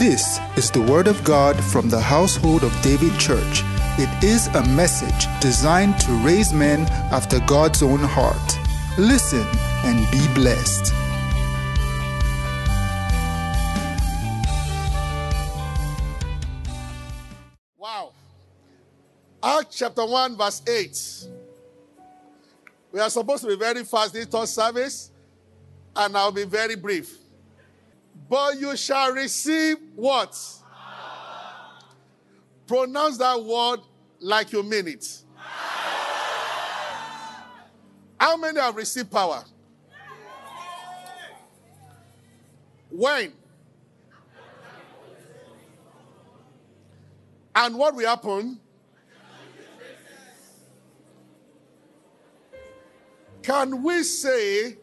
This is the Word of God from the household of David Church. It is a message designed to raise men after God's own heart. Listen and be blessed. Wow. Acts chapter 1, verse 8. We are supposed to be very fast in this third service, and I'll be very brief. But you shall receive what? Pronounce that word like you mean it. How many have received power? When? And what will happen? Can we say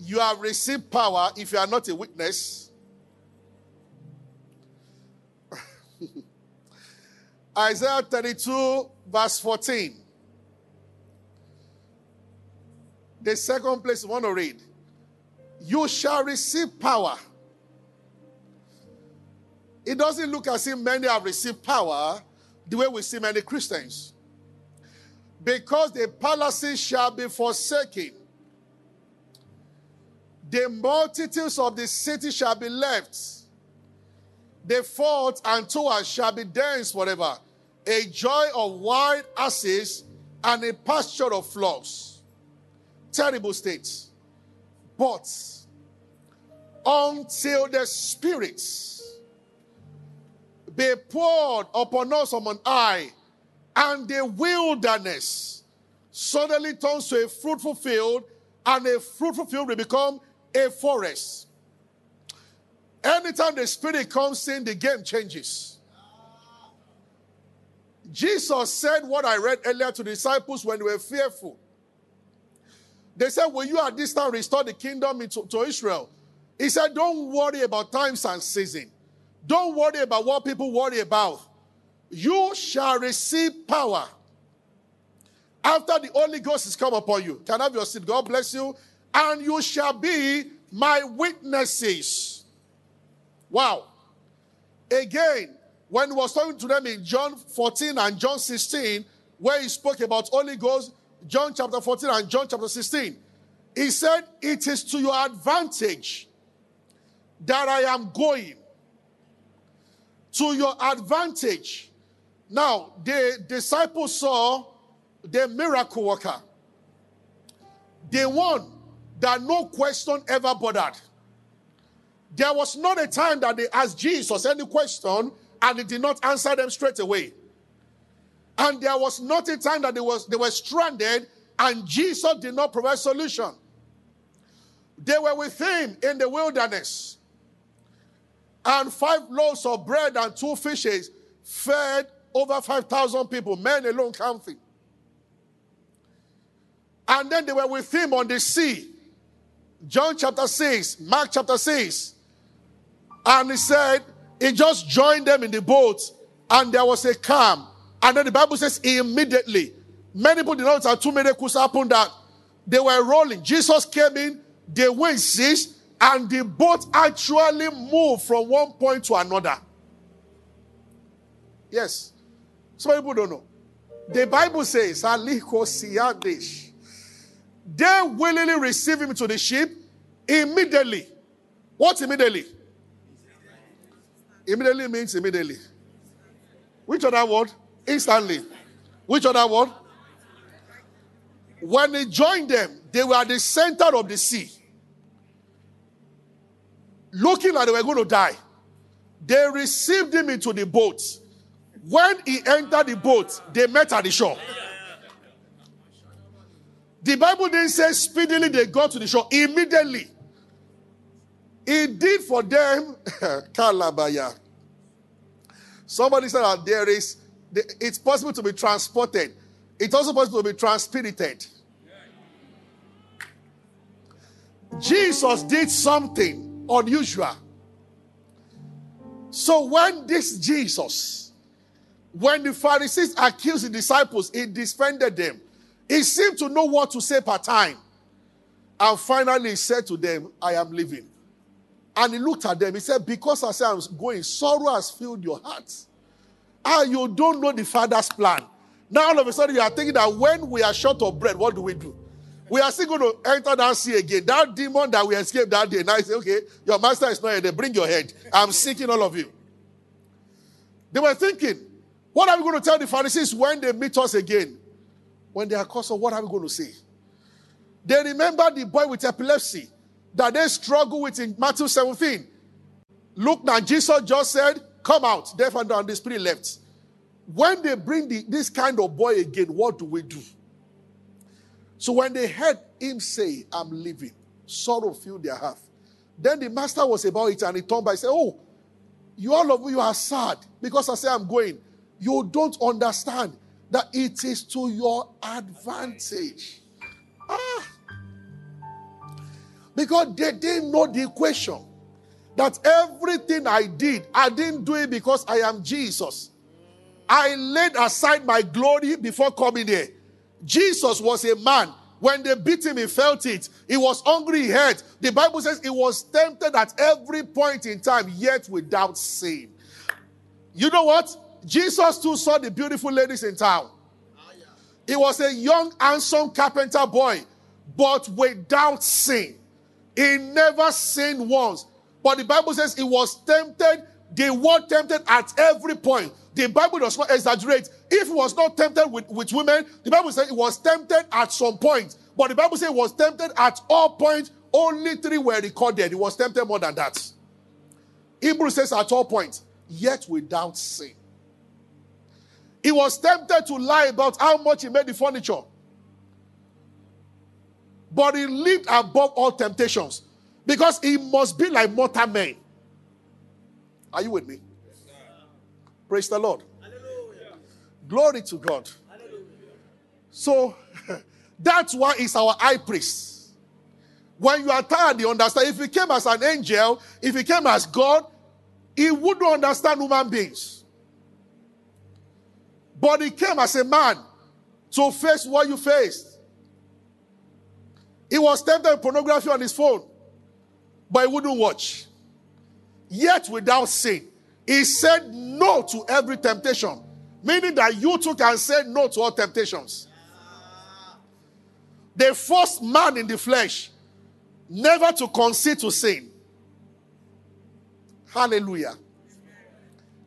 you have received power if you are not a witness? Isaiah 32, verse 14. The second place you want to read. You shall receive power. It doesn't look as if many have received power the way we see many Christians. Because the palaces shall be forsaken, the multitudes of the city shall be left the forts and towers shall be forever. A joy of wild asses and a pasture of flocks. Terrible state. But until the spirits be poured upon us from an eye, and the wilderness suddenly turns to a fruitful field, and a fruitful field will become a forest. Anytime the Spirit comes in, the game changes. Jesus said what I read earlier to the disciples when they were fearful. They said, Will you at this time restore the kingdom into, to Israel? He said, Don't worry about times and season. Don't worry about what people worry about. You shall receive power after the Holy Ghost is come upon you. Can I have your seat? God bless you. And you shall be my witnesses Wow. Again, when he was talking to them in John 14 and John 16, where he spoke about Holy Ghost, John chapter 14 and John chapter 16, he said, It is to your advantage that I am going. To your advantage. Now, the disciples saw the miracle worker, the one that no question ever bothered. There was not a time that they asked Jesus any question and he did not answer them straight away. And there was not a time that they, was, they were stranded and Jesus did not provide solution. They were with him in the wilderness. And five loaves of bread and two fishes fed over 5,000 people, men alone counting. And then they were with him on the sea. John chapter 6, Mark chapter 6. And he said, he just joined them in the boat and there was a calm. And then the Bible says, immediately. Many people did not have two miracles happened that they were rolling. Jesus came in, the wind ceased, and the boat actually moved from one point to another. Yes. Some people don't know. The Bible says, they willingly received him to the ship immediately. What immediately? Immediately means immediately. Which other word? Instantly. Which other word? When he joined them, they were at the center of the sea. Looking like they were going to die. They received him into the boat. When he entered the boat, they met at the shore. The Bible didn't say speedily they got to the shore. Immediately. He did for them, Kalabaya. Somebody said that there is, it's possible to be transported. It's also possible to be transpirited. Jesus did something unusual. So when this Jesus, when the Pharisees accused the disciples, he defended them. He seemed to know what to say per time. And finally he said to them, I am leaving. And he looked at them. He said, Because I said I'm going, sorrow has filled your hearts. And you don't know the Father's plan. Now all of a sudden you are thinking that when we are short of bread, what do we do? We are still going to enter that sea again. That demon that we escaped that day. Now I say, okay, your master is not here. They bring your head. I'm seeking all of you. They were thinking, what are we going to tell the Pharisees when they meet us again? When they are caught, what are we going to say? They remember the boy with epilepsy that they struggle with in Matthew 17. Look now, Jesus just said, Come out, deaf and dumb, the spirit left. When they bring the, this kind of boy again, what do we do? So when they heard him say, I'm leaving, sorrow filled their heart. Then the master was about it and he turned by and said, Oh, you all of you are sad because I say I'm going. You don't understand that it is to your advantage. Ah. Because they didn't know the equation. That everything I did, I didn't do it because I am Jesus. I laid aside my glory before coming here. Jesus was a man. When they beat him, he felt it. He was hungry, he had. The Bible says he was tempted at every point in time, yet without sin. You know what? Jesus too saw the beautiful ladies in town. He was a young, handsome carpenter boy, but without sin. He never sinned once. But the Bible says he was tempted. They were tempted at every point. The Bible does not exaggerate. If he was not tempted with, with women, the Bible says he was tempted at some point. But the Bible says he was tempted at all points. Only three were recorded. He was tempted more than that. Hebrews says at all points, yet without sin. He was tempted to lie about how much he made the furniture. But he lived above all temptations because he must be like mortal men. Are you with me? Yes, Praise the Lord. Hallelujah. Glory to God. Hallelujah. So that's why he's our high priest. When you are tired, you understand. If he came as an angel, if he came as God, he wouldn't understand human beings. But he came as a man to face what you faced. He was tempted with pornography on his phone, but he wouldn't watch. Yet without sin, he said no to every temptation, meaning that you too can say no to all temptations. The first man in the flesh, never to concede to sin. Hallelujah.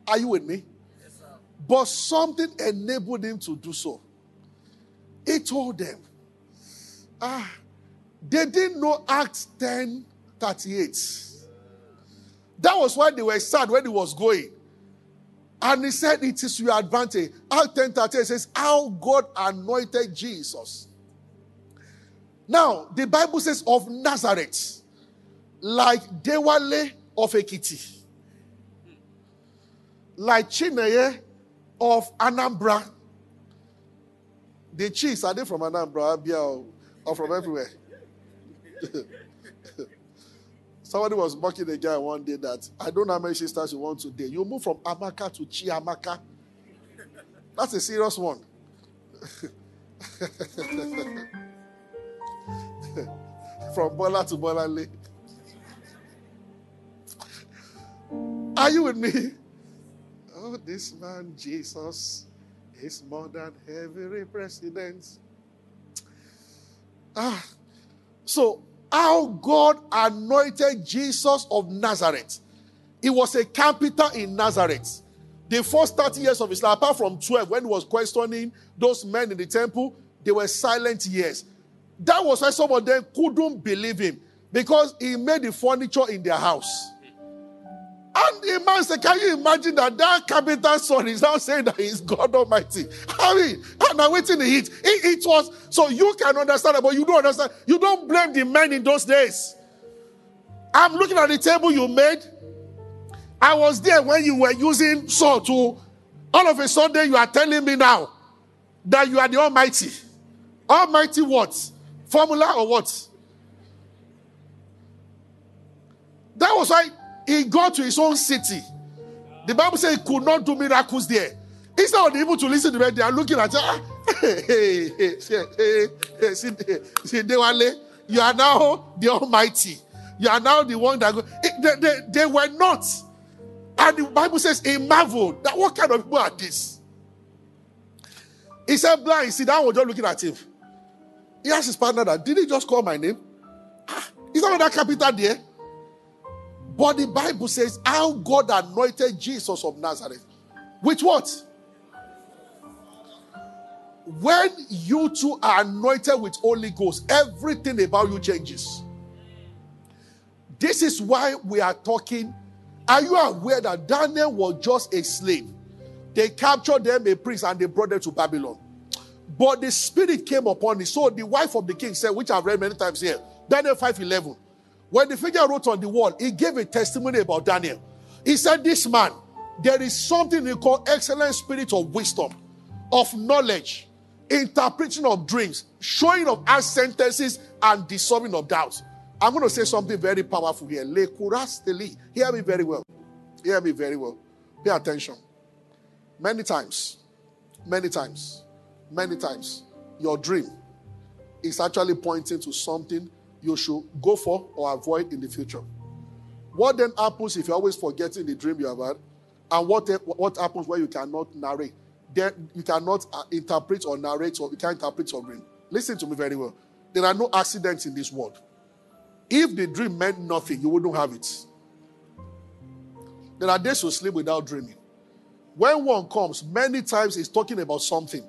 Are you with me? Yes, but something enabled him to do so. He told them, ah, they didn't know Acts 10 38. That was why they were sad when he was going. And he said, It is your advantage. Acts 10 38 says, How God anointed Jesus. Now, the Bible says of Nazareth, like Dewale of Ekiti, like Chineye of Anambra. The chiefs, are they from Anambra, Abia, or from everywhere? Somebody was mocking a guy one day that I don't know how many sisters you want today. You move from Amaka to Chiamaka. That's a serious one. from Bola to Bolale. Are you with me? Oh, this man, Jesus, is more than every president. Ah, so, how God anointed Jesus of Nazareth. He was a carpenter in Nazareth. The first 30 years of his life, apart from 12, when he was questioning those men in the temple, they were silent years. That was why some of them couldn't believe him because he made the furniture in their house. And the man said, Can you imagine that that carpenter's son is now saying that he's God Almighty? I mean, and I'm waiting to eat. It, it was so you can understand it, but you don't understand. You don't blame the men in those days. I'm looking at the table you made. I was there when you were using salt to all of a sudden you are telling me now that you are the Almighty. Almighty what? Formula or what? That was why he got to his own city. The Bible says he could not do miracles there. Instead of able to listen to them, they are looking at ah, hey, hey, hey, hey, hey, see, Dewale, you are now the Almighty. You are now the one that go. It- they, they, they were not. And the Bible says, he marveled that what kind of people are these? He said, blind. See, that was just looking at him. He asked his partner that, did he just call my name? Ah, Is that that capital there? But the Bible says how God anointed Jesus of Nazareth. With what? When you two are anointed with Holy Ghost, everything about you changes. This is why we are talking. Are you aware that Daniel was just a slave? They captured them, a priest, and they brought them to Babylon. But the spirit came upon him. So the wife of the king said, which I've read many times here, Daniel 5:11. When the figure wrote on the wall, he gave a testimony about Daniel. He said, This man, there is something he called excellent spirit of wisdom, of knowledge, interpretation of dreams, showing of our sentences, and dissolving of doubts. I'm going to say something very powerful here. Le. Hear me very well. Hear me very well. Pay attention. Many times, many times, many times, your dream is actually pointing to something you should go for or avoid in the future. What then happens if you're always forgetting the dream you have had? And what, what happens when you cannot narrate? Then you cannot uh, interpret or narrate or you can't interpret your dream. Listen to me very well. There are no accidents in this world. If the dream meant nothing, you wouldn't have it. There are days you sleep without dreaming. When one comes, many times he's talking about something.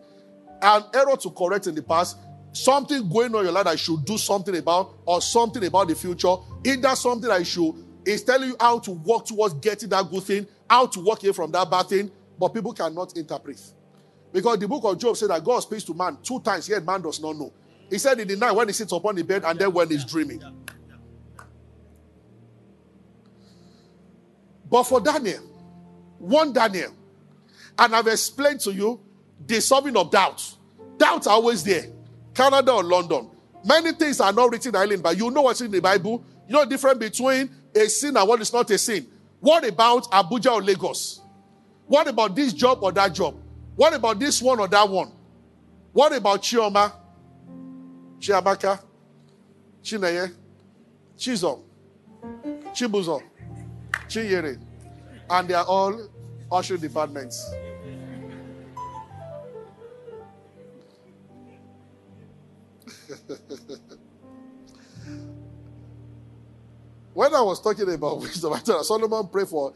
An error to correct in the past, something going on in your life that you should do something about, or something about the future. Either something you should is telling you how to work towards getting that good thing, how to walk away from that bad thing, but people cannot interpret. Because the book of Job said that God speaks to man two times, yet man does not know. He said in the night when he sits upon the bed and then when he's dreaming. But for Daniel, one Daniel, and I've explained to you the solving of doubts. Doubts are always there. Canada or London. Many things are not written in Ireland, but you know what's in the Bible. You know the difference between a sin and what is not a sin. What about Abuja or Lagos? What about this job or that job? What about this one or that one? What about Chioma, Chiamaka, Chineye, Chizom, Chibuzo, Chiyere? And they are all usher departments. when I was talking about wisdom, I told Solomon pray for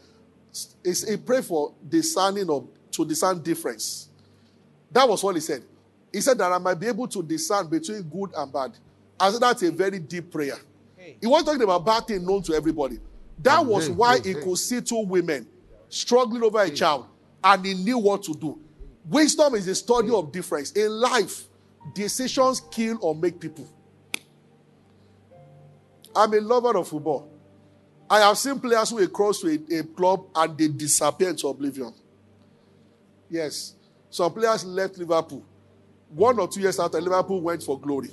is he pray for discerning of to discern difference. That was what he said. He said that I might be able to discern between good and bad. I said that's a very deep prayer. He wasn't talking about bad thing known to everybody. That was why he could see two women struggling over a child and he knew what to do. Wisdom is a study of difference. In life, decisions kill or make people. I'm a lover of football. I have seen players who cross to a, a club and they disappear into oblivion. Yes. Some players left Liverpool. One or two years after, Liverpool went for glory.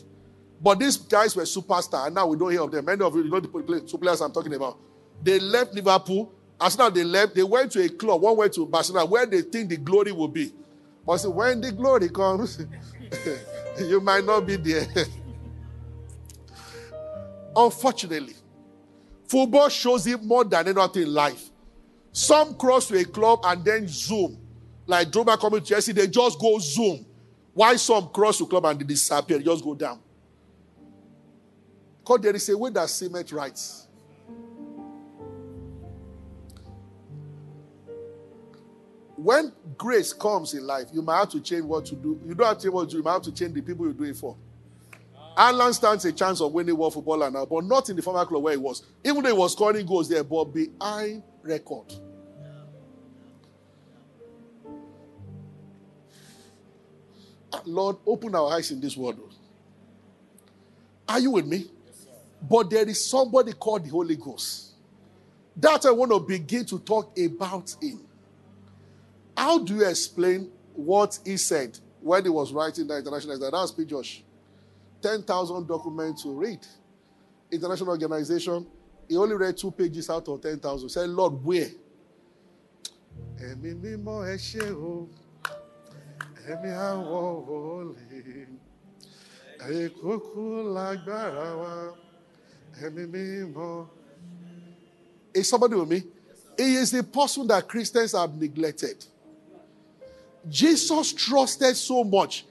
But these guys were superstars, and now we don't hear of them. Many of you know the two players I'm talking about. They left Liverpool. As as they left, they went to a club. One went to Barcelona, where they think the glory will be. But see, when the glory comes, you might not be there. Unfortunately, football shows it more than anything in life. Some cross to a club and then zoom. Like Drogba coming to Chelsea, they just go zoom. Why some cross to club and they disappear, they just go down. Because there is a way that cement rights. When grace comes in life, you might have to change what to do. You don't have to change what to do, you might have to change the people you do it for. Haaland stands a chance of winning world footballer now, but not in the former club where he was. Even though he was scoring goals there, but behind record. Ah, Lord, open our eyes in this world. Are you with me? but there is somebody called the Holy Ghost. That I want to begin to talk about him. How do you explain what he said when he was writing the international? That was P. Josh. 10,000 documents to read. International organization, he only read two pages out of 10,000. Said, Lord, where? Is somebody with me? He is the person that Christians have neglected. Jesus trusted so much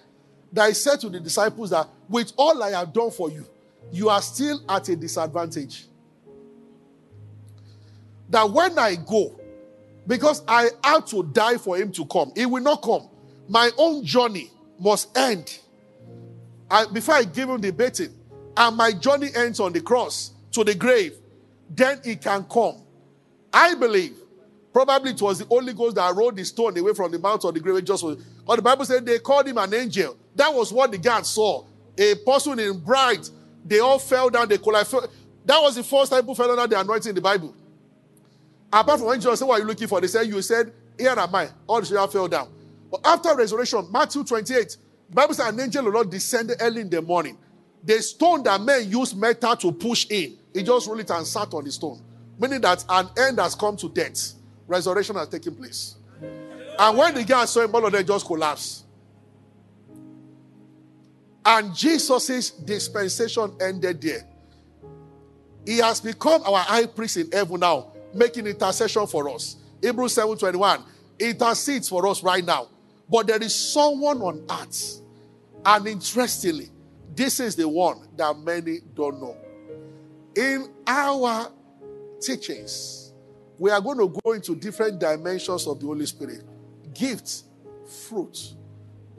that he said to the disciples that with all I have done for you, you are still at a disadvantage. That when I go, because I have to die for him to come, he will not come. My own journey must end. I, before I give him the beating, and my journey ends on the cross to the grave, then he can come. I believe probably it was the Holy Ghost that rolled the stone away from the mount of the grave. Just was, or the Bible said they called him an angel. That was what the guards saw. A person in bright. They all fell down. They collided. That was the first time people fell under the anointing in the Bible. Apart from when Jesus said, What are you looking for? They said, You said, Here am I. All the children fell down. But after resurrection, Matthew 28, the Bible says an angel of Lord descended early in the morning. The stone that men used metal to push in, he just rolled it and sat on the stone. Meaning that an end has come to death. Resurrection has taken place. And when the guys saw him, all of them just collapsed. And Jesus' dispensation ended there. He has become our high priest in heaven now, making intercession for us. Hebrews 7:21 intercedes for us right now. But there is someone on earth, and interestingly, this is the one that many don't know. In our teachings, we are going to go into different dimensions of the Holy Spirit gifts, fruit,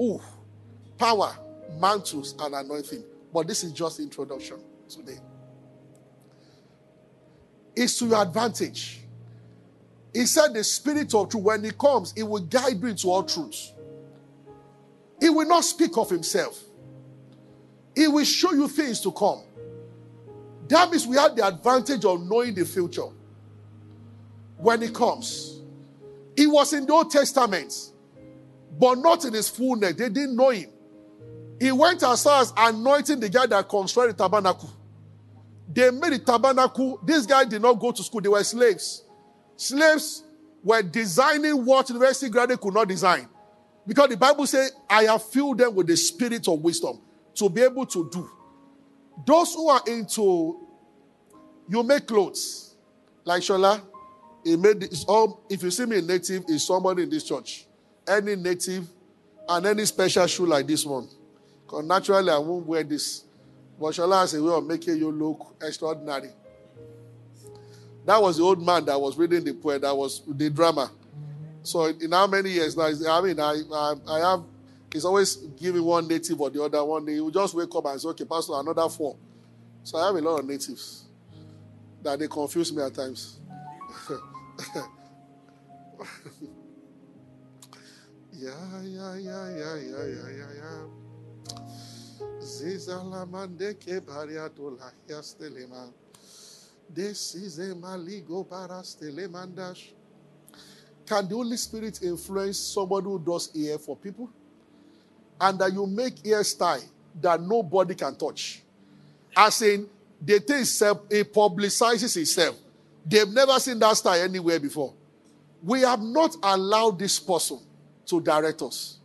ooh, power, mantles, and anointing. But this is just introduction today. It's to your advantage. He said, The Spirit of truth, when He comes, He will guide you into all truth. He will not speak of Himself, He will show you things to come. That means we have the advantage of knowing the future when He comes. He was in the Old Testament, but not in His fullness. They didn't know Him. He went as far as anointing the guy that constructed the tabernacle. They made the tabernacle. This guy did not go to school, they were slaves. Slaves were designing what university graduate could not design. Because the Bible says, I have filled them with the spirit of wisdom to be able to do. Those who are into, you make clothes, like Shola, he made this, all, if you see me native, is somebody in this church. Any native and any special shoe like this one. Because naturally, I won't wear this. But Shola has a way of making you look extraordinary. That was the old man that was reading the poem, that was the drama. So in how many years now? I mean, I, I, I have, he's always giving one native or the other one. He will just wake up and say, okay, Pastor, another four. So I have a lot of natives that they confuse me at times. yeah, yeah, yeah, yeah, yeah, yeah, yeah, yeah. Zizalamande ke bariatola yastelema. This is a maligo barastelemandash. Can the Holy Spirit influence somebody who does ear for people? And that you make hairstyle that nobody can touch. As in, they think it publicizes itself. They've never seen that style anywhere before. We have not allowed this person to direct us.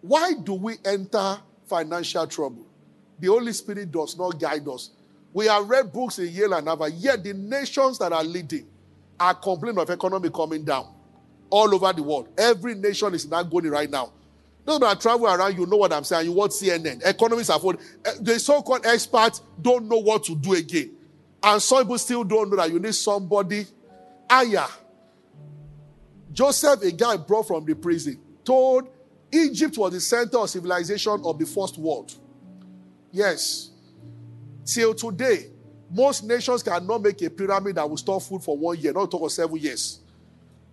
Why do we enter financial trouble? The Holy Spirit does not guide us. We have read books in Yale and Harvard, yet the nations that are leading are complaining of economy coming down all over the world. Every nation is not going right now. Those that travel around, you know what I'm saying. You watch CNN. Economists are for eh, the so-called experts don't know what to do again. And some people still don't know that you need somebody. Aya. Joseph, a guy brought from the prison, told Egypt was the center of civilization of the first world. Yes. Till today, most nations cannot make a pyramid that will store food for one year, not talk of seven years.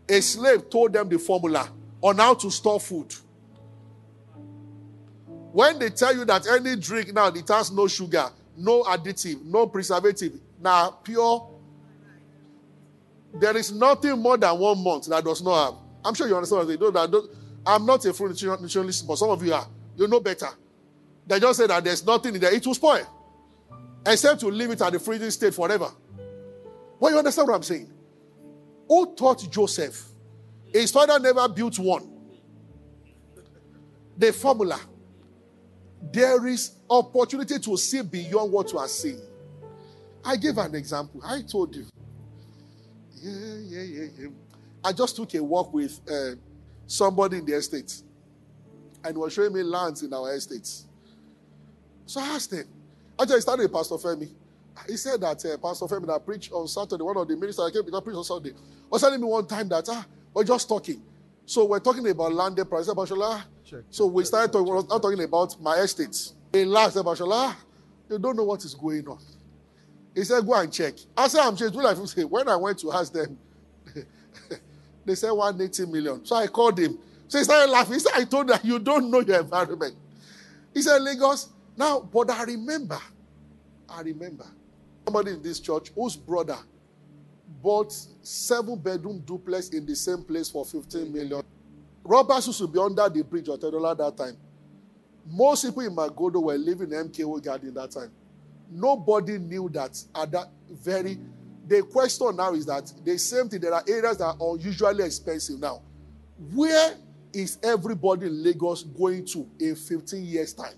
A slave told them the formula on how to store food. When they tell you that any drink now it has no sugar, no additive, no preservative, now pure, there is nothing more than one month that does not have. I'm sure you understand what I saying. I'm not a food nutritionist, but some of you are. You know better. They just say that there's nothing in there. It will spoil. Except to leave it at the freezing state forever. Well, you understand what I'm saying? Who taught Joseph? His father never built one. The formula. There is opportunity to see beyond what you are seeing. I gave an example. I told you. Yeah, yeah, yeah, yeah. I just took a walk with uh, somebody in the estate and was showing me lands in our estates. So I asked him. Actually, I started with Pastor Femi. He said that uh, Pastor Femi that preached on Saturday, one of the ministers I came to preach on Sunday, was telling me one time that ah, we're just talking. So we're talking about landed price. Bashola. So we started talking, we're not talking about my estates. In last, Bashola, they don't know what is going on. He said, go and check. I said, I'm changed. Like say, when I went to ask them, they said 180 million. So I called him. So he started laughing. He said, I told that you don't know your environment. He said, Lagos. Now, but I remember, I remember somebody in this church whose brother bought seven bedroom duplex in the same place for 15 million. Robbers used to be under the bridge of Tedola that time. Most people in Magodo were living in MKO Garden that time. Nobody knew that at that very. The question now is that the same thing, there are areas that are unusually expensive now. Where is everybody in Lagos going to in 15 years' time?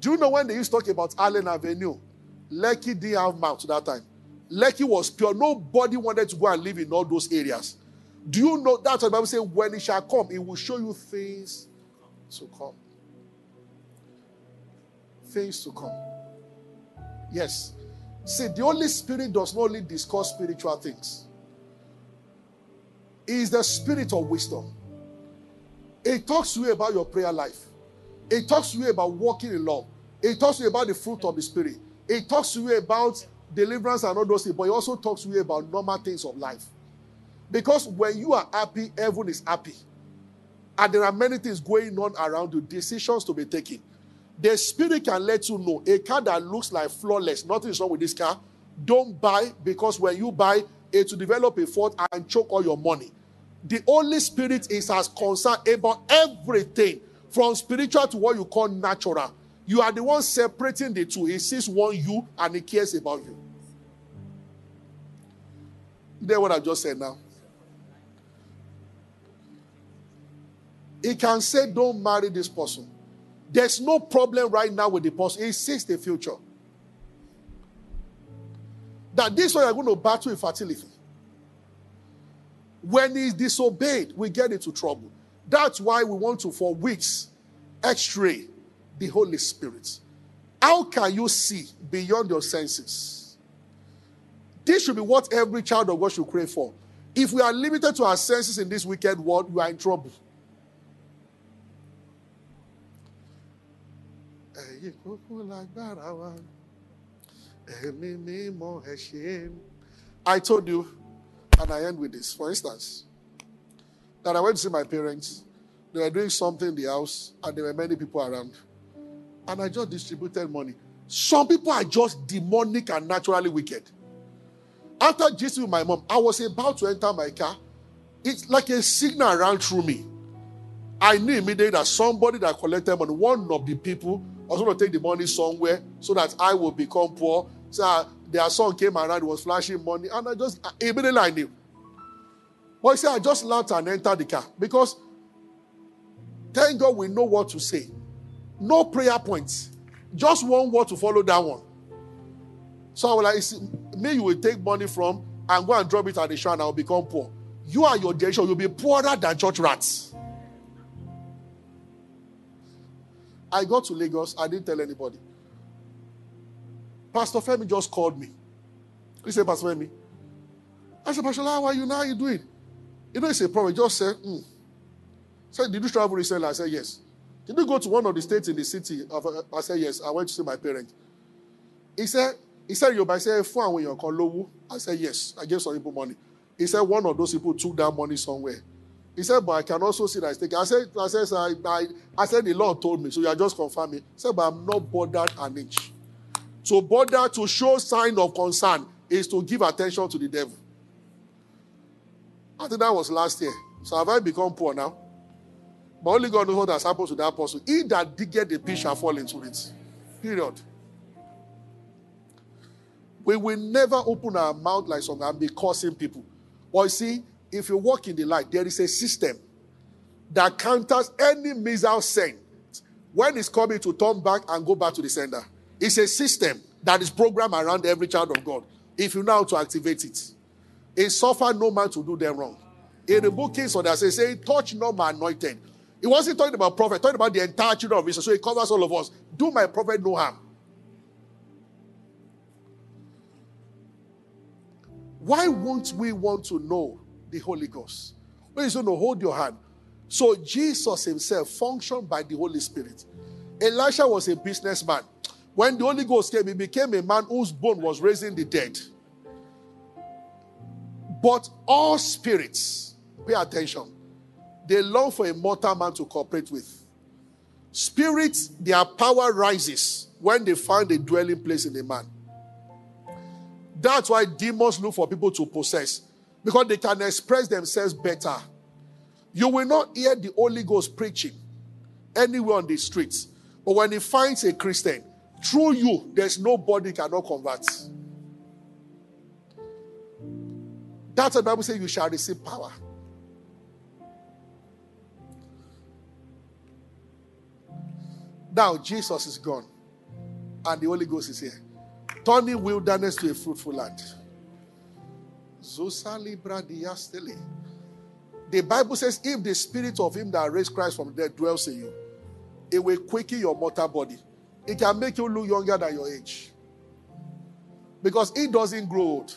Do you know when they used to talk about Allen Avenue? Lekki didn't have mouth that time. Lekki was pure. Nobody wanted to go and live in all those areas. Do you know that's what the Bible says? When it shall come, it will show you things to come. Things to come. Yes. See, the Holy Spirit does not only discuss spiritual things, is the spirit of wisdom. It talks to you about your prayer life, it talks to you about walking in love, it talks to you about the fruit of the Spirit, it talks to you about deliverance and all those things, but it also talks to you about normal things of life. Because when you are happy, everyone is happy. And there are many things going on around you, decisions to be taken. The spirit can let you know a car that looks like flawless, nothing is wrong with this car. Don't buy because when you buy, it will develop a fault and choke all your money. The Holy Spirit is as concerned about everything from spiritual to what you call natural. You are the one separating the two. He sees one you and he cares about you. You know what I just said now? He can say, Don't marry this person. There's no problem right now with the person. He sees the future. That this one you're going to battle infertility. When he's disobeyed, we get into trouble. That's why we want to, for weeks, x ray the Holy Spirit. How can you see beyond your senses? This should be what every child of God should crave for. If we are limited to our senses in this wicked world, we are in trouble. I told you, and I end with this. For instance, that I went to see my parents. They were doing something in the house, and there were many people around. And I just distributed money. Some people are just demonic and naturally wicked. After just with my mom, I was about to enter my car. It's like a signal ran through me. I knew immediately that somebody that collected money, one of the people, was going to take the money somewhere so that I will become poor. So uh, their son came around, was flashing money, and I just immediately I knew. But he said, I just laughed and entered the car because thank God we know what to say. No prayer points, just one word to follow that one. So I was like, me, you will take money from and go and drop it at the shore and I'll become poor. You are your generation, you'll be poorer than church rats. I got to Lagos, I didn't tell anybody. Pastor Femi just called me. He said, Pastor Femi. I said, Pastor, how are you now? How are you doing? You know, it's a problem. He just said, hmm. Said, did you travel recently? I said, yes. Did you go to one of the states in the city? I said, yes. I went to see my parents. He said, he said, you I said, fún when you're called I said, yes. I gave some people money. He said, one of those people took that money somewhere. He said, but I can also see that it's taken. I said, I said, I, I, I said, the Lord told me, so you are just confirming. He said, but I'm not bothered an inch. To bother to show sign of concern is to give attention to the devil. I think that was last year. So have I become poor now? But only God knows what has happened to that person. He that diggeth the pit shall fall into it. Period. We will never open our mouth like some and be cursing people. But you see, if you walk in the light, there is a system that counters any missile sent when it's coming to turn back and go back to the sender. It's a system. that is programmed around every child of God. If you know how to activate it, it suffer no man to do them wrong. In the book Kings, so that says, say, touch not my anointed. He wasn't talking about prophet, talking about the entire children of Israel. So he covers all of us. Do my prophet no harm. Why won't we want to know the Holy Ghost? When he's going to hold your hand. So Jesus himself functioned by the Holy Spirit. Elisha was a businessman. When the Holy Ghost came, he became a man whose bone was raising the dead. But all spirits, pay attention, they long for a mortal man to cooperate with. Spirits, their power rises when they find a dwelling place in a man. That's why demons look for people to possess because they can express themselves better. You will not hear the Holy Ghost preaching anywhere on the streets. But when he finds a Christian, through you, there's nobody cannot convert. That's what the Bible says you shall receive power. Now Jesus is gone, and the Holy Ghost is here, turning wilderness to a fruitful land. The Bible says, if the spirit of him that raised Christ from the dead dwells in you, it will quicken your mortal body. It can make you look younger than your age. Because it doesn't grow old.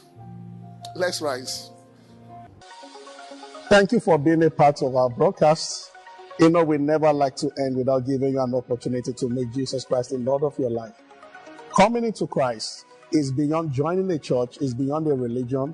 Let's rise. Thank you for being a part of our broadcast. You know, we never like to end without giving you an opportunity to make Jesus Christ the Lord of your life. Coming into Christ is beyond joining a church, is beyond a religion,